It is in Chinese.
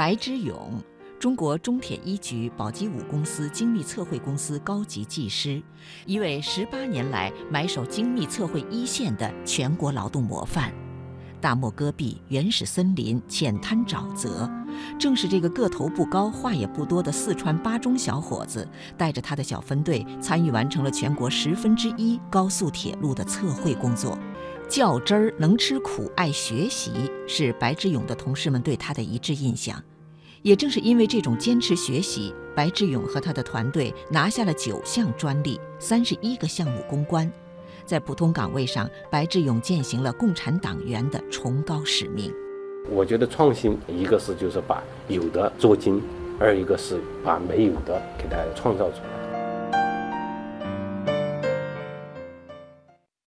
白之勇，中国中铁一局宝鸡五公司精密测绘公司高级技师，一位十八年来埋首精密测绘一线的全国劳动模范。大漠戈壁、原始森林、浅滩沼泽，正是这个个头不高、话也不多的四川巴中小伙子，带着他的小分队，参与完成了全国十分之一高速铁路的测绘工作。较真儿、能吃苦、爱学习，是白志勇的同事们对他的一致印象。也正是因为这种坚持学习，白志勇和他的团队拿下了九项专利、三十一个项目攻关。在普通岗位上，白志勇践行了共产党员的崇高使命。我觉得创新，一个是就是把有的做精，二一个是把没有的给它创造出来。